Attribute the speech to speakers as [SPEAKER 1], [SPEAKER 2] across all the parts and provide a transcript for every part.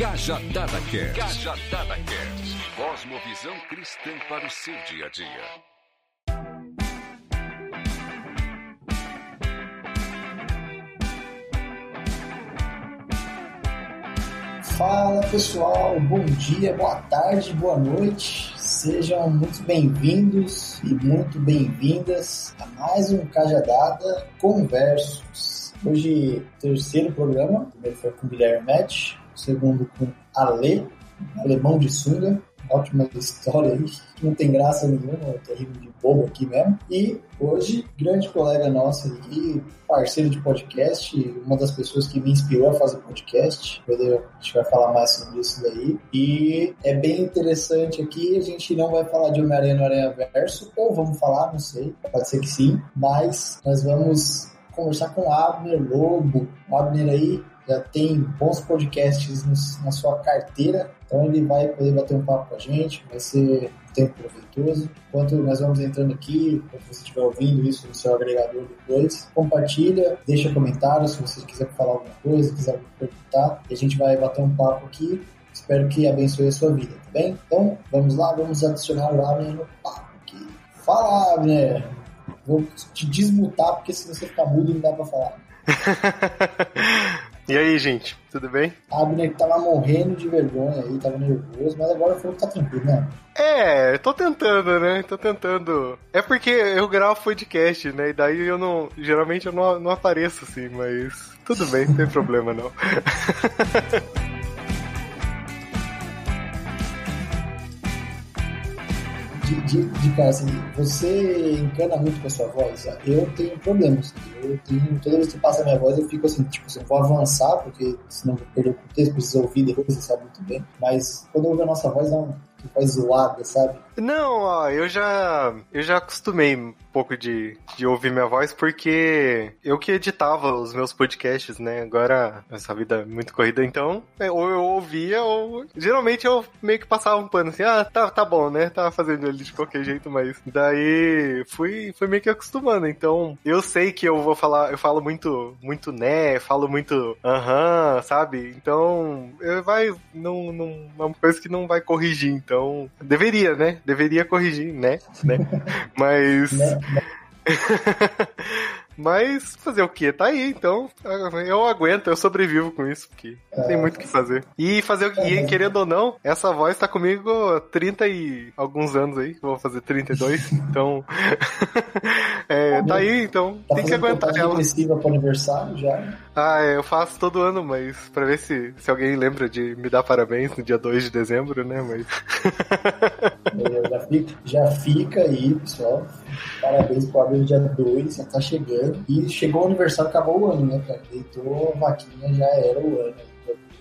[SPEAKER 1] Cajadada Cast. Cajadada Cast. Cosmovisão cristã para o seu dia a dia.
[SPEAKER 2] Fala pessoal, bom dia, boa tarde, boa noite. Sejam muito bem-vindos e muito bem-vindas a mais um Cajadada Conversos. Hoje, terceiro programa. Primeiro foi com o Guilherme o segundo com Ale, alemão de sunga ótima história aí, que não tem graça nenhuma, é terrível de bobo aqui mesmo. E hoje, grande colega nosso aqui, parceiro de podcast, uma das pessoas que me inspirou a fazer podcast. A gente vai falar mais sobre isso daí. E é bem interessante aqui, a gente não vai falar de Homem-Aranha no Aranha Verso, ou vamos falar, não sei, pode ser que sim, mas nós vamos conversar com Abner Lobo. O Abner aí já tem bons podcasts na sua carteira, então ele vai poder bater um papo com a gente, vai ser um tempo proveitoso. Enquanto nós vamos entrando aqui, se você estiver ouvindo isso no seu agregador depois, compartilha, deixa comentários se você quiser falar alguma coisa, quiser perguntar, e a gente vai bater um papo aqui. Espero que abençoe a sua vida, tá bem? Então, vamos lá, vamos adicionar o Abner no papo aqui. Fala, Abner! Vou te desmutar, porque se você ficar mudo não dá pra falar.
[SPEAKER 3] E aí, gente, tudo bem?
[SPEAKER 2] Abner que tava morrendo de vergonha aí, tava nervoso, mas agora falou que tá tranquilo, né?
[SPEAKER 3] É, tô tentando, né? Tô tentando. É porque eu gravo podcast, né? E daí eu não. Geralmente eu não, não apareço assim, mas tudo bem, não tem problema não.
[SPEAKER 2] de, de, cara, assim, você encana muito com a sua voz. Eu tenho problemas. Eu tenho, toda vez que passa a minha voz, eu fico assim, tipo, assim, vou avançar, porque senão vou perder o contexto, preciso ouvir depois, você sabe muito bem. Mas quando eu ouvo a nossa voz, dá uma voz zoada, sabe?
[SPEAKER 3] Não, ó, eu já eu já acostumei um pouco de, de ouvir minha voz porque eu que editava os meus podcasts, né? Agora essa vida é muito corrida, então é, ou eu ouvia ou geralmente eu meio que passava um pano assim, ah, tá, tá bom, né? Tava fazendo ele de qualquer jeito, mas daí fui, fui meio que acostumando. Então eu sei que eu vou falar, eu falo muito, muito né, falo muito aham, uh -huh, sabe? Então eu vai, não, não, é uma coisa que não vai corrigir, então deveria, né? deveria corrigir, né? né? Mas. Mas fazer o que? Tá aí, então eu aguento, eu sobrevivo com isso, porque não tem muito o que fazer. E fazer o que, e, querendo ou não, essa voz tá comigo há 30 e alguns anos aí, vou fazer 32, então é, tá aí, então
[SPEAKER 2] tá
[SPEAKER 3] tem que aguentar ela.
[SPEAKER 2] pro aniversário já?
[SPEAKER 3] Ah, eu faço todo ano, mas pra ver se, se alguém lembra de me dar parabéns no dia 2 de dezembro, né, mas...
[SPEAKER 2] já, fica, já fica aí, pessoal. Parabéns pro Abel dia 2, já tá chegando. E chegou o aniversário, acabou o ano, né, cara? Deitou a vaquinha, já era o ano.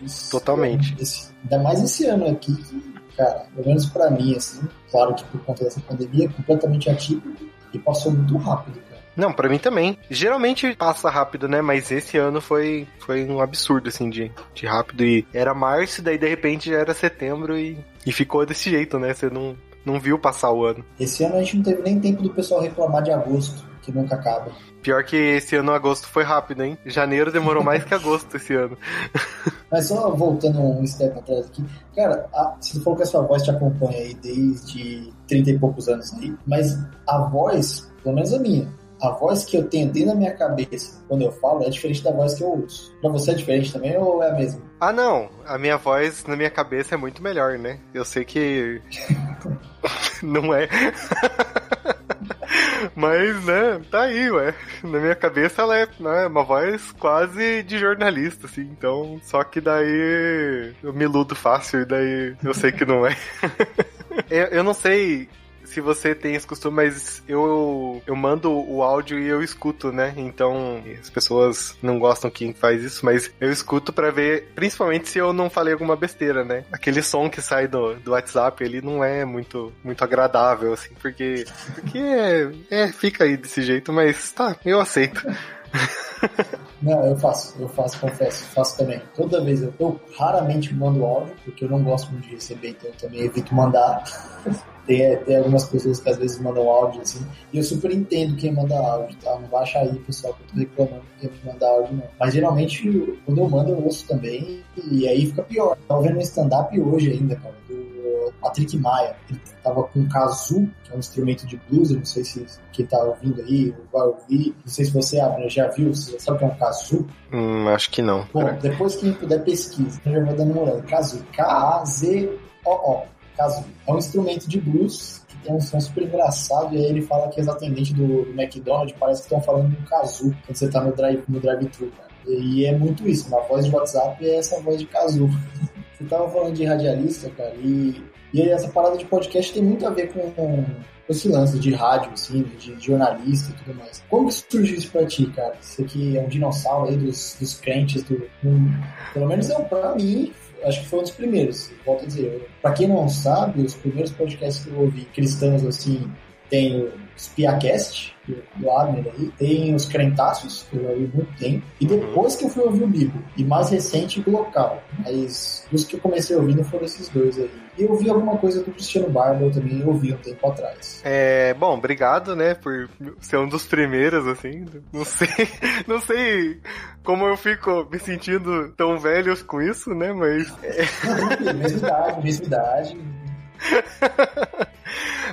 [SPEAKER 3] Isso, Totalmente.
[SPEAKER 2] Esse, ainda mais esse ano aqui, que, cara, pelo menos pra mim, assim, claro que por conta dessa pandemia, é completamente atípico e passou muito rápido, cara.
[SPEAKER 3] Não, para mim também. Geralmente passa rápido, né? Mas esse ano foi, foi um absurdo, assim, de, de rápido. E era março, daí de repente já era setembro e, e ficou desse jeito, né? Você não, não viu passar o ano.
[SPEAKER 2] Esse ano a gente não teve nem tempo do pessoal reclamar de agosto, que nunca acaba.
[SPEAKER 3] Pior que esse ano agosto foi rápido, hein? Janeiro demorou mais que agosto esse ano.
[SPEAKER 2] Mas só voltando um step atrás aqui, cara, a, você falou que a sua voz te acompanha aí desde 30 e poucos anos aí, mas a voz, pelo menos a minha, a voz que eu tenho dentro da minha cabeça quando eu falo é diferente da voz que eu ouço. Pra você é diferente também ou é a mesma?
[SPEAKER 3] Ah, não. A minha voz na minha cabeça é muito melhor, né? Eu sei que. não é. Mas, né, tá aí, ué. Na minha cabeça ela é né, uma voz quase de jornalista, assim. Então, só que daí eu me iludo fácil e daí eu sei que não é. eu, eu não sei se você tem esse costume, mas eu, eu mando o áudio e eu escuto, né? Então, as pessoas não gostam que faz isso, mas eu escuto para ver, principalmente se eu não falei alguma besteira, né? Aquele som que sai do, do WhatsApp, ele não é muito, muito agradável, assim, porque, porque é, é, fica aí desse jeito, mas tá, eu aceito.
[SPEAKER 2] Não, eu faço, eu faço, confesso, faço também. Toda vez eu, eu raramente mando áudio, porque eu não gosto muito de receber, então eu também evito mandar. tem, tem algumas pessoas que às vezes mandam áudio assim, e eu super entendo quem manda áudio, tá? Não baixa aí, pessoal, que eu tô reclamando quem manda áudio, não. Mas geralmente, quando eu mando, eu ouço também, e aí fica pior. Tava vendo um stand-up hoje ainda, cara, do Patrick Maia. Ele tava com um kazoo, que é um instrumento de blues, eu não sei se quem tá ouvindo aí vai ouvir, não sei se você já viu, você já sabe o que é um kazoo?
[SPEAKER 3] Hum, acho que não.
[SPEAKER 2] Bom, depois que puder pesquisa, eu já vou dando uma olhada. Kazoo, K-A-Z-O-O, kazoo. É um instrumento de blues que tem um som super engraçado, e aí ele fala que é exatamente do, do McDonald's, parece que estão falando de um kazoo, quando você tá no drive-thru, no drive cara. E é muito isso, uma voz de WhatsApp é essa voz de kazoo. Você tava falando de radialista, cara, e e essa parada de podcast tem muito a ver com, com esse lance de rádio, assim, de, jornalista e tudo mais. Como que surgiu isso pra ti, cara? Você que é um dinossauro aí dos, dos crentes, do, um, pelo menos é pra mim, acho que foi um dos primeiros. Volto a dizer, pra quem não sabe, os primeiros podcasts que eu ouvi cristãos, assim, tem o Spiacast, do Abner aí, tem os Crentaços, que eu já ouvi muito tempo, e depois que eu fui ouvir o Bibo, e mais recente o Local, mas os que eu comecei ouvindo foram esses dois aí. E eu ouvi alguma coisa do Cristiano eu também ouvi um tempo atrás.
[SPEAKER 3] É, bom, obrigado, né, por ser um dos primeiros, assim, não sei, não sei como eu fico me sentindo tão velho com isso, né, mas...
[SPEAKER 2] É... mesma idade, mesma idade...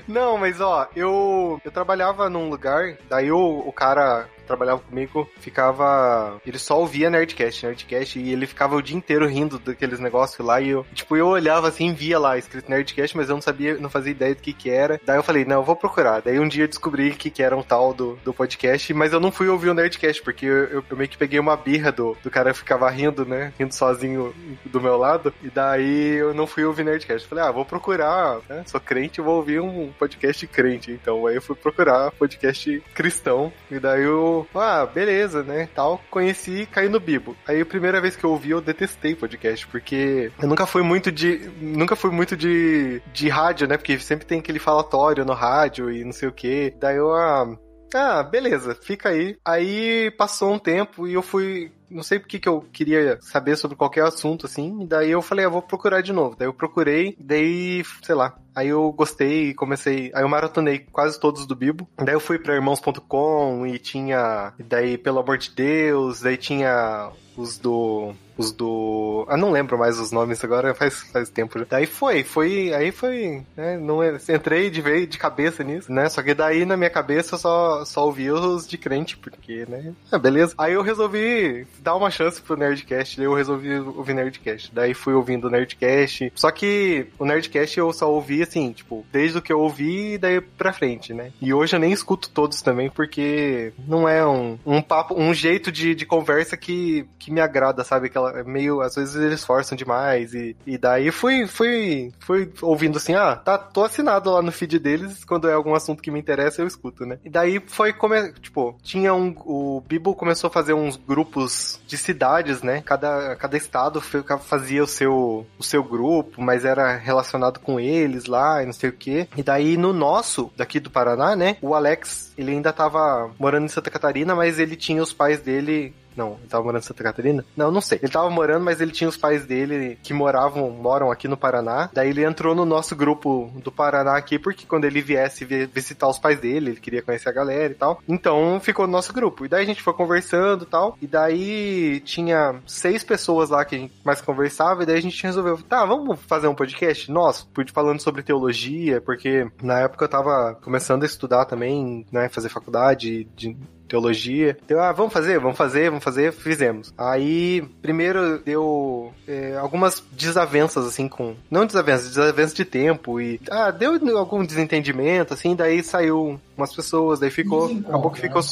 [SPEAKER 3] Não, mas ó, eu, eu trabalhava num lugar, daí o, o cara trabalhava comigo ficava. Ele só ouvia Nerdcast, Nerdcast, e ele ficava o dia inteiro rindo daqueles negócios lá. E eu, tipo, eu olhava assim, via lá escrito Nerdcast, mas eu não sabia, não fazia ideia do que que era. Daí eu falei, não, eu vou procurar. Daí um dia eu descobri que, que era um tal do, do podcast, mas eu não fui ouvir o Nerdcast, porque eu, eu, eu meio que peguei uma birra do, do cara que ficava rindo, né? Rindo sozinho do meu lado. E daí eu não fui ouvir Nerdcast. Falei, ah, vou procurar, né? Sou crente, vou ouvir um podcast crente. Então aí eu fui procurar podcast cristão. E daí eu ah, beleza, né? Tal, conheci e caí no Bibo. Aí a primeira vez que eu ouvi, eu detestei podcast, porque eu nunca fui muito de. Nunca fui muito de, de rádio, né? Porque sempre tem aquele falatório no rádio e não sei o que. Daí eu, ah, ah, beleza, fica aí. Aí passou um tempo e eu fui. Não sei porque que eu queria saber sobre qualquer assunto, assim. E daí eu falei, ah, vou procurar de novo. Daí eu procurei, daí, sei lá. Aí eu gostei e comecei. Aí eu maratonei quase todos do Bibo. Daí eu fui pra irmãos.com e tinha. Daí, pelo amor de Deus, daí tinha os do os do. Ah, não lembro mais os nomes agora, faz, faz tempo. Daí foi, foi. Aí foi. Né, não, é, entrei de vez de cabeça nisso, né? Só que daí na minha cabeça eu só, só ouvi os de crente, porque, né? Ah, beleza. Aí eu resolvi dar uma chance pro Nerdcast, daí eu resolvi ouvir Nerdcast. Daí fui ouvindo o Nerdcast. Só que o Nerdcast eu só ouvi assim, tipo, desde o que eu ouvi daí pra frente, né? E hoje eu nem escuto todos também, porque não é um, um papo, um jeito de, de conversa que, que me agrada, sabe? Aquela é meio, às vezes eles forçam demais e, e daí fui, fui, fui ouvindo assim, ah, tá, tô assinado lá no feed deles, quando é algum assunto que me interessa eu escuto, né? E daí foi como, tipo, tinha um, o Bibo começou a fazer uns grupos de cidades, né? Cada, cada estado fazia o seu, o seu grupo, mas era relacionado com eles lá e não sei o que. E daí no nosso, daqui do Paraná, né? O Alex, ele ainda tava morando em Santa Catarina, mas ele tinha os pais dele não, ele tava morando em Santa Catarina? Não, não sei. Ele tava morando, mas ele tinha os pais dele que moravam, moram aqui no Paraná. Daí ele entrou no nosso grupo do Paraná aqui, porque quando ele viesse visitar os pais dele, ele queria conhecer a galera e tal. Então ficou no nosso grupo. E daí a gente foi conversando e tal. E daí tinha seis pessoas lá que a gente mais conversava. E daí a gente resolveu, tá, vamos fazer um podcast nosso, falando sobre teologia, porque na época eu tava começando a estudar também, né, fazer faculdade de teologia. Deu, ah, vamos fazer, vamos fazer, vamos fazer, fizemos. Aí, primeiro deu é, algumas desavenças, assim, com. Não desavenças, desavenças de tempo e. Ah, deu algum desentendimento, assim, daí saiu umas pessoas, daí ficou. Sim, acabou que ficou.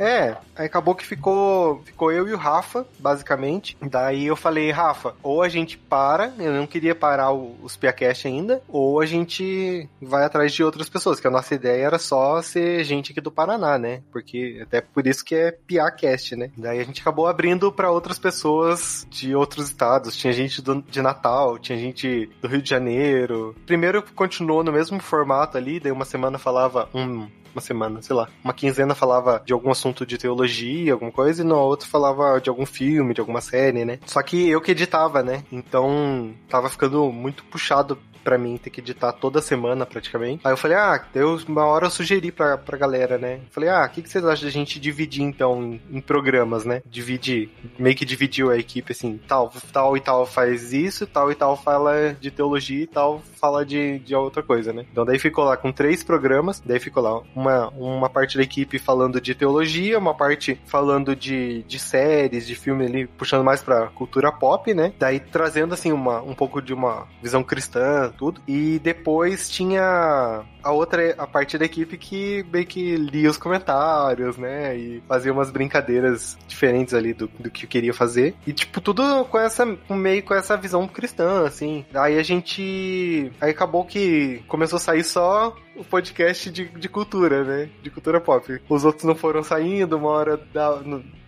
[SPEAKER 3] É, aí acabou que ficou. Ficou eu e o Rafa, basicamente. Daí eu falei, Rafa, ou a gente para, eu não queria parar o, os Piacast ainda, ou a gente vai atrás de outras pessoas, que a nossa ideia era só ser gente aqui do Paraná, né? Porque até por isso que é Piacast, né? Daí a gente acabou abrindo para outras pessoas de outros estados. Tinha gente do, de Natal, tinha gente do Rio de Janeiro. Primeiro continuou no mesmo formato ali, daí uma semana falava um uma semana, sei lá, uma quinzena falava de algum assunto de teologia, alguma coisa, e no outro falava de algum filme, de alguma série, né? Só que eu que editava, né? Então tava ficando muito puxado para mim ter que editar toda semana praticamente. Aí eu falei, ah, eu, uma hora eu sugeri pra, pra galera, né? falei, ah, o que, que vocês acham da gente dividir então em, em, programas, né? Dividir, meio que dividiu a equipe assim, tal, tal e tal faz isso, tal e tal fala de teologia e tal fala de, de outra coisa, né? Então daí ficou lá com três programas, daí ficou lá uma, uma parte da equipe falando de teologia, uma parte falando de, de séries, de filme ali, puxando mais pra cultura pop, né? Daí trazendo assim uma, um pouco de uma visão cristã, tudo. E depois tinha a outra a parte da equipe que meio que lia os comentários, né? E fazia umas brincadeiras diferentes ali do, do que queria fazer. E, tipo, tudo com essa, meio com essa visão cristã, assim. Aí a gente. Aí acabou que começou a sair só o podcast de, de cultura, né? De cultura pop. Os outros não foram saindo, uma hora da,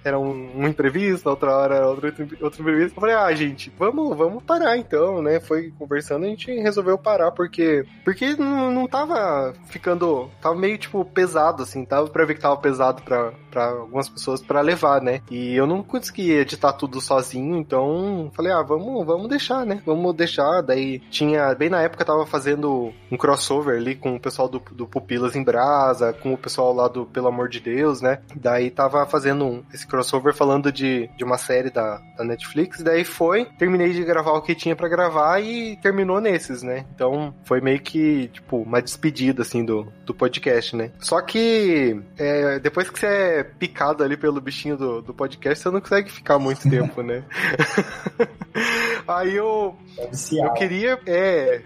[SPEAKER 3] era um, uma entrevista, outra hora era outra, entrevista. Eu falei, ah, gente, vamos, vamos parar então, né? Foi conversando, a gente resolveu parar, porque porque não, não tava ficando. Tava meio, tipo, pesado, assim. Tava pra ver que tava pesado pra, pra algumas pessoas para levar, né? E eu não consegui editar tudo sozinho, então falei, ah, vamos, vamos deixar, né? Vamos deixar. Daí tinha, bem na época, tava fazendo um crossover ali com o pessoal do, do Pupilas em Brasa, com o pessoal lá do Pelo Amor de Deus, né? Daí tava fazendo um, esse crossover falando de, de uma série da, da Netflix. Daí foi, terminei de gravar o que tinha para gravar e terminou nesses, né? Então foi meio que, tipo, uma despedida, assim, do, do podcast, né? Só que é, depois que você é picado ali pelo bichinho do, do podcast, você não consegue ficar muito tempo, né? Aí eu. Eu queria. É.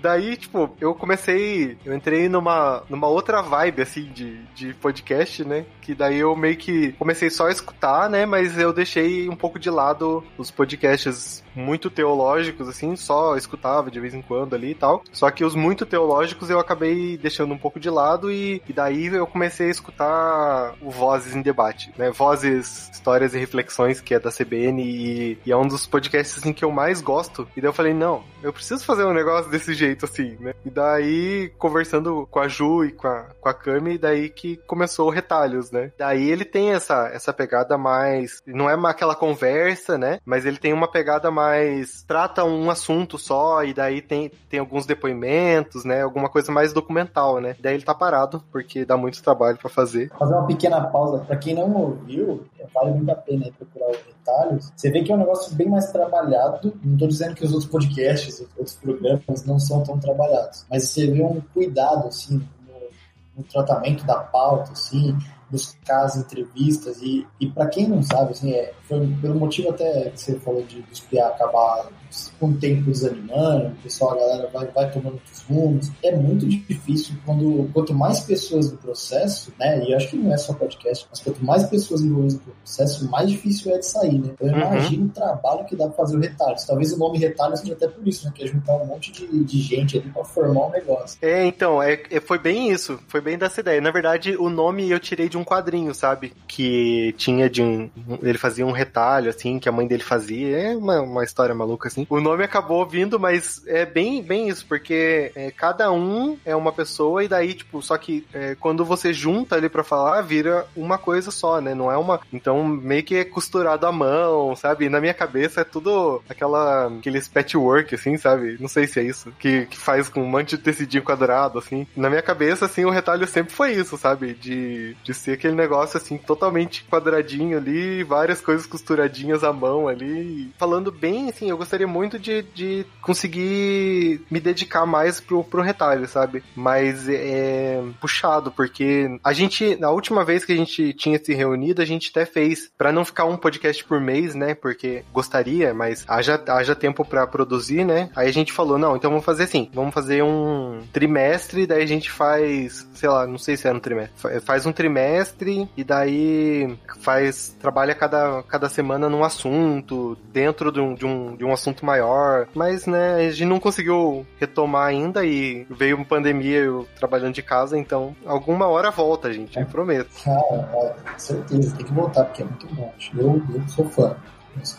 [SPEAKER 3] Daí, tipo, eu comecei. Eu entrei numa, numa outra vibe, assim, de, de podcast, né? Que daí eu meio que comecei só a escutar, né? Mas eu deixei um pouco de lado os podcasts muito teológicos, assim, só escutava de vez em quando ali e tal. Só que os muito teológicos eu acabei deixando um pouco de lado e, e daí eu comecei a escutar o Vozes em Debate, né? Vozes, Histórias e Reflexões, que é da CBN e, e é um dos podcasts, assim, que eu mais gosto. E daí eu falei, não, eu preciso fazer um negócio desse jeito, assim, né? E daí, conversando com a Ju e com a, com a Cami, daí que começou o Retalhos, né? Daí ele tem essa, essa pegada mais... Não é aquela conversa, né? Mas ele tem uma pegada mais... Trata um assunto só e daí tem, tem alguns depoimentos, né? Alguma coisa mais documental, né? Daí ele tá parado, porque dá muito trabalho para fazer.
[SPEAKER 2] Fazer uma pequena pausa. Pra quem não ouviu, vale muito a pena procurar os Retalhos. Você vê que é um negócio bem mais trabalhado. Não tô dizendo que os outros podcasts outros programas não são tão trabalhados. Mas você vê um cuidado, assim, no, no tratamento da pauta, assim, buscar as entrevistas e, e para quem não sabe, assim, é, foi pelo motivo até que você falou de PA acabar com o tempo desanimando, o pessoal, a galera vai, vai tomando outros rumos. É muito difícil quando quanto mais pessoas no processo, né? E acho que não é só podcast, mas quanto mais pessoas envolvidas no processo, mais difícil é de sair, né? Então eu uhum. imagino o trabalho que dá pra fazer o retalho. Talvez o nome retalho seja até por isso, né? Que é juntar um monte de, de gente ali pra formar um negócio.
[SPEAKER 3] É, então, é, é, foi bem isso. Foi bem dessa ideia. Na verdade, o nome eu tirei de um quadrinho, sabe? Que tinha de um. Ele fazia um retalho, assim, que a mãe dele fazia. É uma, uma história maluca, assim assim. O nome acabou vindo, mas é bem, bem isso, porque é, cada um é uma pessoa e daí, tipo, só que é, quando você junta ali para falar, vira uma coisa só, né? Não é uma. Então, meio que é costurado à mão, sabe? E na minha cabeça é tudo aquela. aqueles patchwork, assim, sabe? Não sei se é isso. Que, que faz com um monte de tecidinho quadrado, assim. Na minha cabeça, assim, o retalho sempre foi isso, sabe? De, de ser aquele negócio, assim, totalmente quadradinho ali, várias coisas costuradinhas à mão ali. Falando bem, assim, eu gostaria muito de, de conseguir me dedicar mais pro, pro retalho, sabe? Mas é puxado, porque a gente, na última vez que a gente tinha se reunido, a gente até fez, para não ficar um podcast por mês, né? Porque gostaria, mas haja, haja tempo para produzir, né? Aí a gente falou, não, então vamos fazer assim, vamos fazer um trimestre, daí a gente faz, sei lá, não sei se é um trimestre, faz um trimestre e daí faz, trabalha cada, cada semana num assunto, dentro de um, de um, de um assunto muito maior. Mas, né, a gente não conseguiu retomar ainda e veio uma pandemia eu trabalhando de casa, então alguma hora volta, gente, eu prometo.
[SPEAKER 2] Cara, com certeza, tem que voltar, porque é muito bom. Eu, eu sou fã.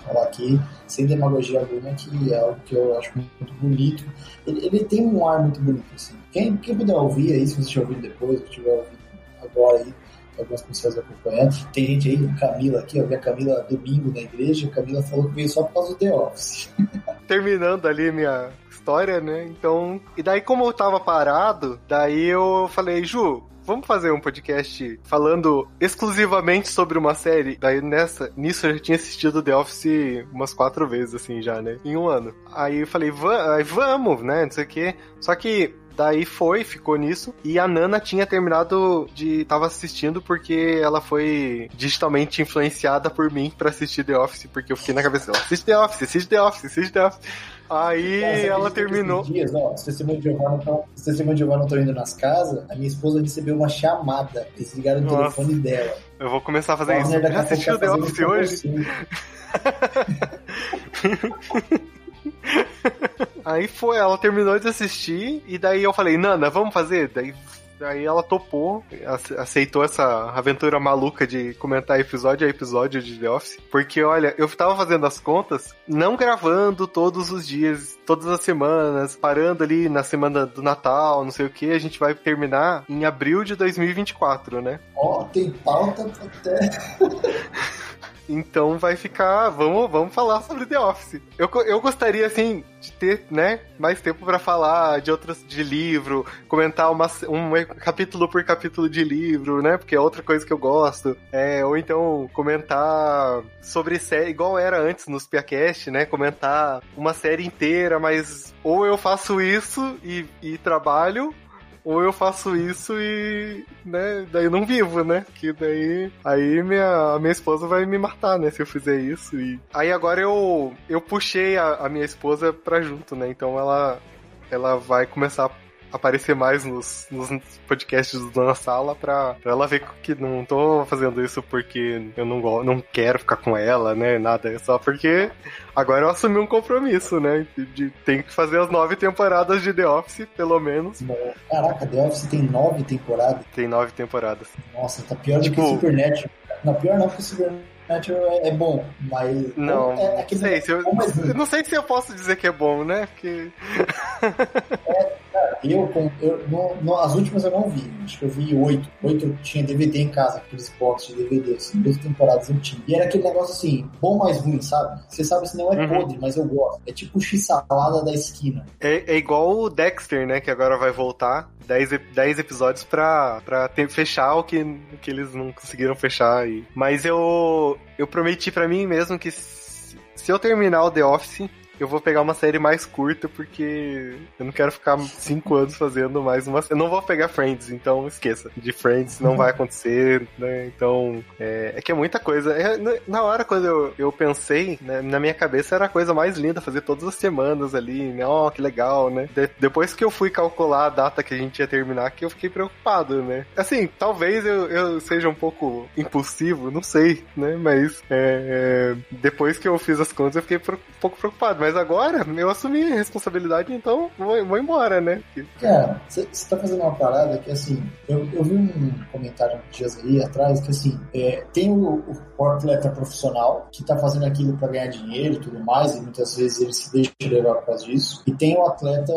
[SPEAKER 2] Falar aqui, sem demagogia alguma, que é algo que eu acho muito bonito. Ele, ele tem um ar muito bonito, assim. Quem, quem puder ouvir aí, se você estiver ouvindo depois, se estiver ouvindo agora aí, algumas pessoas acompanhando. Tem gente aí, Camila aqui, eu vi a Camila domingo na igreja, a Camila falou que veio só por causa do The Office.
[SPEAKER 3] terminando ali minha história, né? Então, e daí como eu tava parado, daí eu falei, Ju, vamos fazer um podcast falando exclusivamente sobre uma série. Daí nessa, nisso eu já tinha assistido The Office umas quatro vezes, assim, já, né? Em um ano. Aí eu falei, vamos, né? Não sei o quê. Só que Daí foi, ficou nisso. E a Nana tinha terminado de. tava assistindo porque ela foi digitalmente influenciada por mim para assistir The Office, porque eu fiquei na cabeça, assiste The Office, assiste The Office, assiste The Office. Aí Nossa, ela terminou.
[SPEAKER 2] Dias, ó, se você e Giovanna não estão indo nas casas, a minha esposa recebeu uma chamada. Eles ligaram o telefone dela.
[SPEAKER 3] Eu vou começar a fazer isso. Já assistiu The Office hoje? Aí foi, ela terminou de assistir, e daí eu falei, Nana, vamos fazer? Daí Aí ela topou, aceitou essa aventura maluca de comentar episódio a episódio de The Office. Porque, olha, eu tava fazendo as contas, não gravando todos os dias, todas as semanas, parando ali na semana do Natal, não sei o que, a gente vai terminar em abril de 2024, né?
[SPEAKER 2] Ó, oh, tem pauta até.
[SPEAKER 3] Então vai ficar. Vamos, vamos falar sobre The Office. Eu, eu gostaria, assim, de ter, né, mais tempo para falar de outros de livro, comentar uma, um capítulo por capítulo de livro, né? Porque é outra coisa que eu gosto. É, ou então comentar sobre série, igual era antes nos Piacast, né? Comentar uma série inteira, mas ou eu faço isso e, e trabalho, ou eu faço isso e, né, daí eu não vivo, né? Que daí, aí minha, a minha esposa vai me matar, né, se eu fizer isso. E aí agora eu, eu puxei a, a minha esposa pra junto, né? Então ela, ela vai começar aparecer mais nos, nos podcasts do Dona Sala pra, pra, ela ver que não tô fazendo isso porque eu não, não quero ficar com ela, né? Nada, é só porque agora eu assumi um compromisso, né? De, de tem que fazer as nove temporadas de The Office, pelo menos.
[SPEAKER 2] Caraca, The Office tem nove temporadas?
[SPEAKER 3] Tem nove temporadas.
[SPEAKER 2] Nossa, tá pior tipo, do que o Supernatural. Não, pior não, o Supernatural é, é bom, mas.
[SPEAKER 3] Não, é, é sei, se eu, eu, não sei se eu posso dizer que é bom, né? Porque.
[SPEAKER 2] é, cara, eu, eu no, no, as últimas eu não vi, acho que eu vi oito. Oito eu tinha DVD em casa, aqueles box de DVD, assim, duas temporadas eu tinha. E era aquele negócio assim, bom mais ruim, sabe? Você sabe se não é uhum. podre, mas eu gosto. É tipo x-salada da esquina.
[SPEAKER 3] É, é igual o Dexter, né? Que agora vai voltar. 10, episódios pra, pra ter, fechar o que, que eles não conseguiram fechar. E... Mas eu, eu prometi para mim mesmo que se, se eu terminar o The Office, eu vou pegar uma série mais curta porque eu não quero ficar cinco anos fazendo mais uma. Eu não vou pegar Friends, então esqueça. De Friends não vai acontecer, né? Então é, é que é muita coisa. É, na hora quando eu, eu pensei, né, na minha cabeça era a coisa mais linda fazer todas as semanas ali, né? Oh, que legal, né? De, depois que eu fui calcular a data que a gente ia terminar, que eu fiquei preocupado, né? Assim, talvez eu, eu seja um pouco impulsivo, não sei, né? Mas é, é, depois que eu fiz as contas eu fiquei um pouco preocupado. Mas mas agora eu assumi a responsabilidade, então vou, vou embora, né?
[SPEAKER 2] Cara, você tá fazendo uma parada que, assim, eu, eu vi um comentário dias aí atrás que, assim, é, tem o, o atleta profissional que tá fazendo aquilo para ganhar dinheiro e tudo mais, e muitas vezes ele se deixa levar por causa disso. E tem o atleta,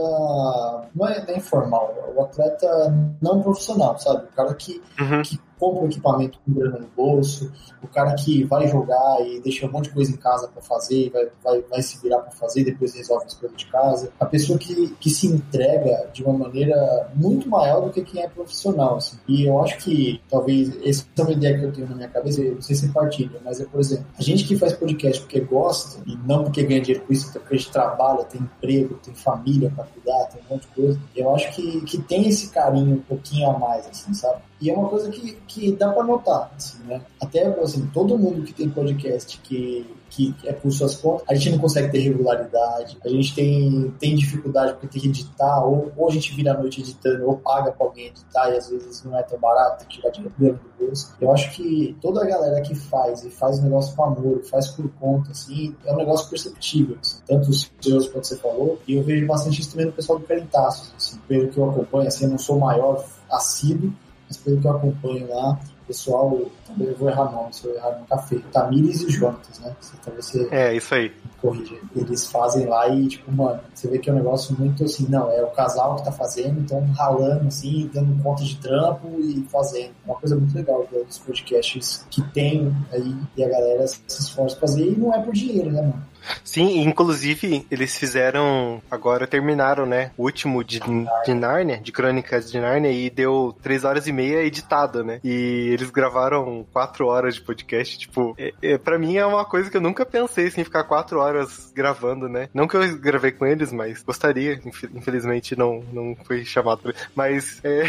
[SPEAKER 2] não é nem formal, é o atleta não profissional, sabe? O cara que, uhum. que compra um equipamento com grana no bolso, o cara que vai jogar e deixa um monte de coisa em casa para fazer, vai, vai, vai se virar para fazer e depois resolve as coisas de casa. A pessoa que, que se entrega de uma maneira muito maior do que quem é profissional. Assim. E eu acho que talvez essa é uma ideia que eu tenho na minha cabeça, eu não sei se partilha, mas é, por exemplo, a gente que faz podcast porque gosta e não porque ganha dinheiro com isso, porque a gente trabalha, tem emprego, tem família para cuidar, tem um monte de coisa. Eu acho que, que tem esse carinho um pouquinho a mais, assim, sabe? E é uma coisa que, que dá para notar, assim, né? Até, assim, todo mundo que tem podcast que, que é por suas contas, a gente não consegue ter regularidade, a gente tem, tem dificuldade porque tem que editar, ou, ou a gente vira a noite editando, ou paga pra alguém editar, e às vezes não é tão barato, tem que tirar dinheiro do bolso. Eu acho que toda a galera que faz, e faz o negócio com amor, faz por conta, assim, é um negócio perceptível, assim, tanto os seus quanto você falou, e eu vejo bastante isso também no pessoal do Carentaços, assim, pelo que eu acompanho, assim, eu não sou maior assíduo, pelo que eu acompanho lá, o pessoal, também eu vou errar não, se eu errar no café, Tamires e o Jonatas, né? Talvez você
[SPEAKER 3] é, isso aí.
[SPEAKER 2] Corrija. Eles fazem lá e, tipo, mano, você vê que é um negócio muito assim, não, é o casal que tá fazendo, então ralando assim, dando conta de trampo e fazendo. Uma coisa muito legal dos podcasts que tem aí e a galera se esforça pra fazer e não é por dinheiro, né, mano?
[SPEAKER 3] Sim, inclusive eles fizeram, agora terminaram, né? O último de, de Narnia, de Crônicas de Narnia, e deu três horas e meia editado, né? E eles gravaram quatro horas de podcast, tipo, é, é, pra mim é uma coisa que eu nunca pensei, assim, ficar quatro horas gravando, né? Não que eu gravei com eles, mas gostaria, infelizmente não, não fui chamado. Mas. É...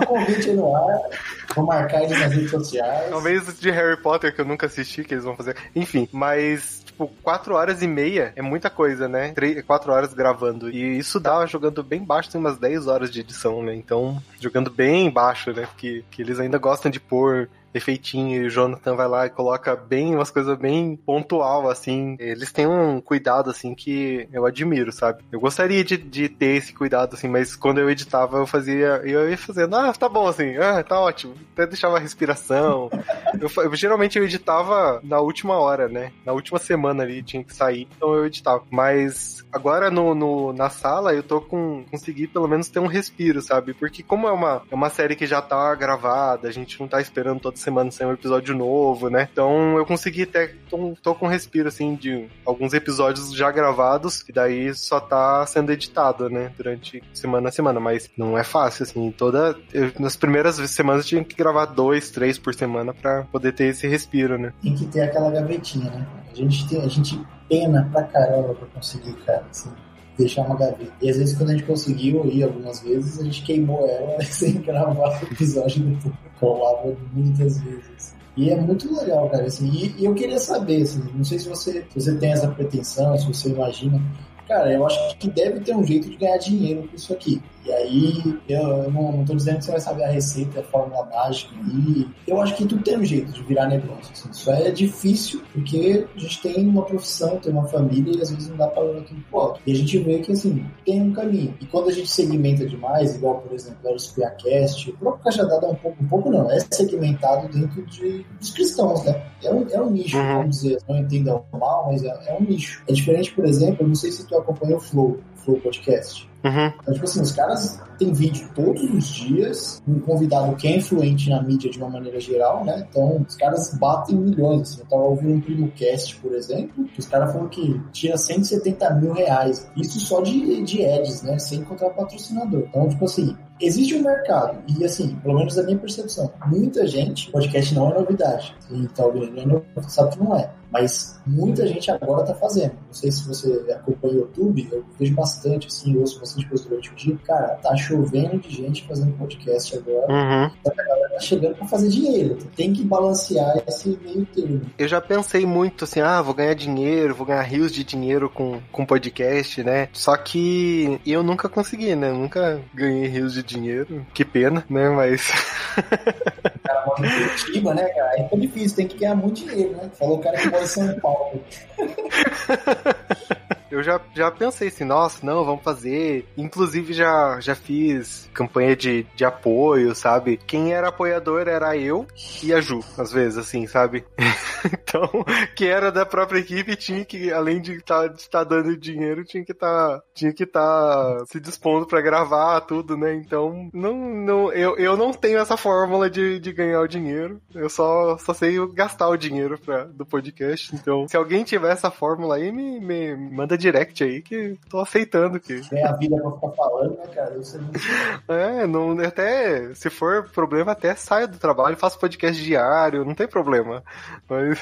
[SPEAKER 2] O convite no ar, vou marcar eles nas redes sociais.
[SPEAKER 3] Talvez de Harry Potter, que eu nunca assisti, que eles vão fazer. Enfim, mas tipo, quatro horas e meia é muita coisa, né? Três, quatro horas gravando. E isso dá jogando bem baixo, tem umas 10 horas de edição, né? Então, jogando bem baixo, né? Porque que eles ainda gostam de pôr efeitinho e o Jonathan vai lá e coloca bem umas coisas bem pontual, assim. Eles têm um cuidado, assim, que eu admiro, sabe? Eu gostaria de, de ter esse cuidado, assim, mas quando eu editava, eu fazia. Eu ia fazendo, ah, tá bom, assim, ah, tá ótimo. Até deixava a respiração. eu, eu, geralmente eu editava na última hora, né? Na última semana ali tinha que sair, então eu editava. Mas agora no, no na sala eu tô com. consegui pelo menos ter um respiro, sabe? Porque como é uma, é uma série que já tá gravada, a gente não tá esperando toda semana sair um episódio novo, né? Então eu consegui até. Tô, tô com um respiro, assim, de alguns episódios já gravados, e daí só tá sendo editado, né? Durante semana a semana, mas não é fácil, assim. Toda. Eu, nas primeiras semanas eu tinha que gravar dois, três por semana para poder ter esse respiro, né?
[SPEAKER 2] Tem que ter aquela gavetinha, né? A gente tem. A gente pena pra caramba pra conseguir, cara, assim deixar uma gaveta. E às vezes quando a gente conseguiu ir algumas vezes, a gente queimou ela sem gravar o episódio depois. Colava muitas vezes. E é muito legal, cara. Assim, e, e, eu queria saber, assim, não sei se você, se você tem essa pretensão, se você imagina. Cara, eu acho que deve ter um jeito de ganhar dinheiro com isso aqui. E aí, eu, eu não, estou dizendo que você vai saber a receita, a fórmula mágica. E eu acho que tu tem um jeito de virar negócio. Assim. Isso é difícil, porque a gente tem uma profissão, tem uma família e às vezes não dá para olhar tudo pro alto. E a gente vê que, assim, tem um caminho. E quando a gente segmenta demais, igual, por exemplo, era o Spiacast, o próprio Cajadada é um pouco, um pouco não, é segmentado dentro de, dos cristãos, né? É um, é um nicho, uhum. vamos dizer. Não entenda mal, mas é, é um nicho. É diferente, por exemplo, eu não sei se tu acompanha o Flow, o Flow Podcast.
[SPEAKER 3] Uhum.
[SPEAKER 2] Então, tipo assim, os caras têm vídeo todos os dias, um convidado que é influente na mídia de uma maneira geral, né? Então, os caras batem milhões. Assim. Eu tava ouvindo um Primo Cast, por exemplo, que os caras falaram que tira 170 mil reais. Isso só de, de ads, né? Sem encontrar patrocinador. Então, tipo assim, existe um mercado, e assim, pelo menos a minha percepção, muita gente, podcast não é novidade. E tá ouvindo, sabe que não é. Mas muita gente agora tá fazendo. Não sei se você acompanha o YouTube, eu vejo bastante, assim, ouço bastante coisa durante o dia. Cara, tá chovendo de gente fazendo podcast agora.
[SPEAKER 3] Uhum.
[SPEAKER 2] Então a galera tá chegando pra fazer dinheiro. Tem que balancear esse meio termo.
[SPEAKER 3] Eu já pensei muito assim, ah, vou ganhar dinheiro, vou ganhar rios de dinheiro com, com podcast, né? Só que eu nunca consegui, né? nunca ganhei rios de dinheiro. Que pena, né? Mas.
[SPEAKER 2] cara mora em Curitiba, né, cara? Aí fica difícil, tem que ganhar muito dinheiro, né? Falou o cara que mora em São Paulo.
[SPEAKER 3] Eu já, já pensei assim, nossa, não, vamos fazer. Inclusive já, já fiz campanha de, de apoio, sabe? Quem era apoiador era eu e a Ju, às vezes, assim, sabe? então, quem era da própria equipe tinha que, além de estar tá, tá dando dinheiro, tinha que estar tá, tinha que tá se dispondo para gravar tudo, né? Então, não, não, eu, eu não tenho essa fórmula de, de ganhar o dinheiro. Eu só, só sei gastar o dinheiro pra, do podcast. Então, se alguém tiver essa fórmula aí, me, me manda direct aí que tô aceitando que.
[SPEAKER 2] Tem a vida pra ficar falando, né, cara? Isso
[SPEAKER 3] é, é, não, até, se for problema, até saio do trabalho, faço podcast diário, não tem problema. Mas.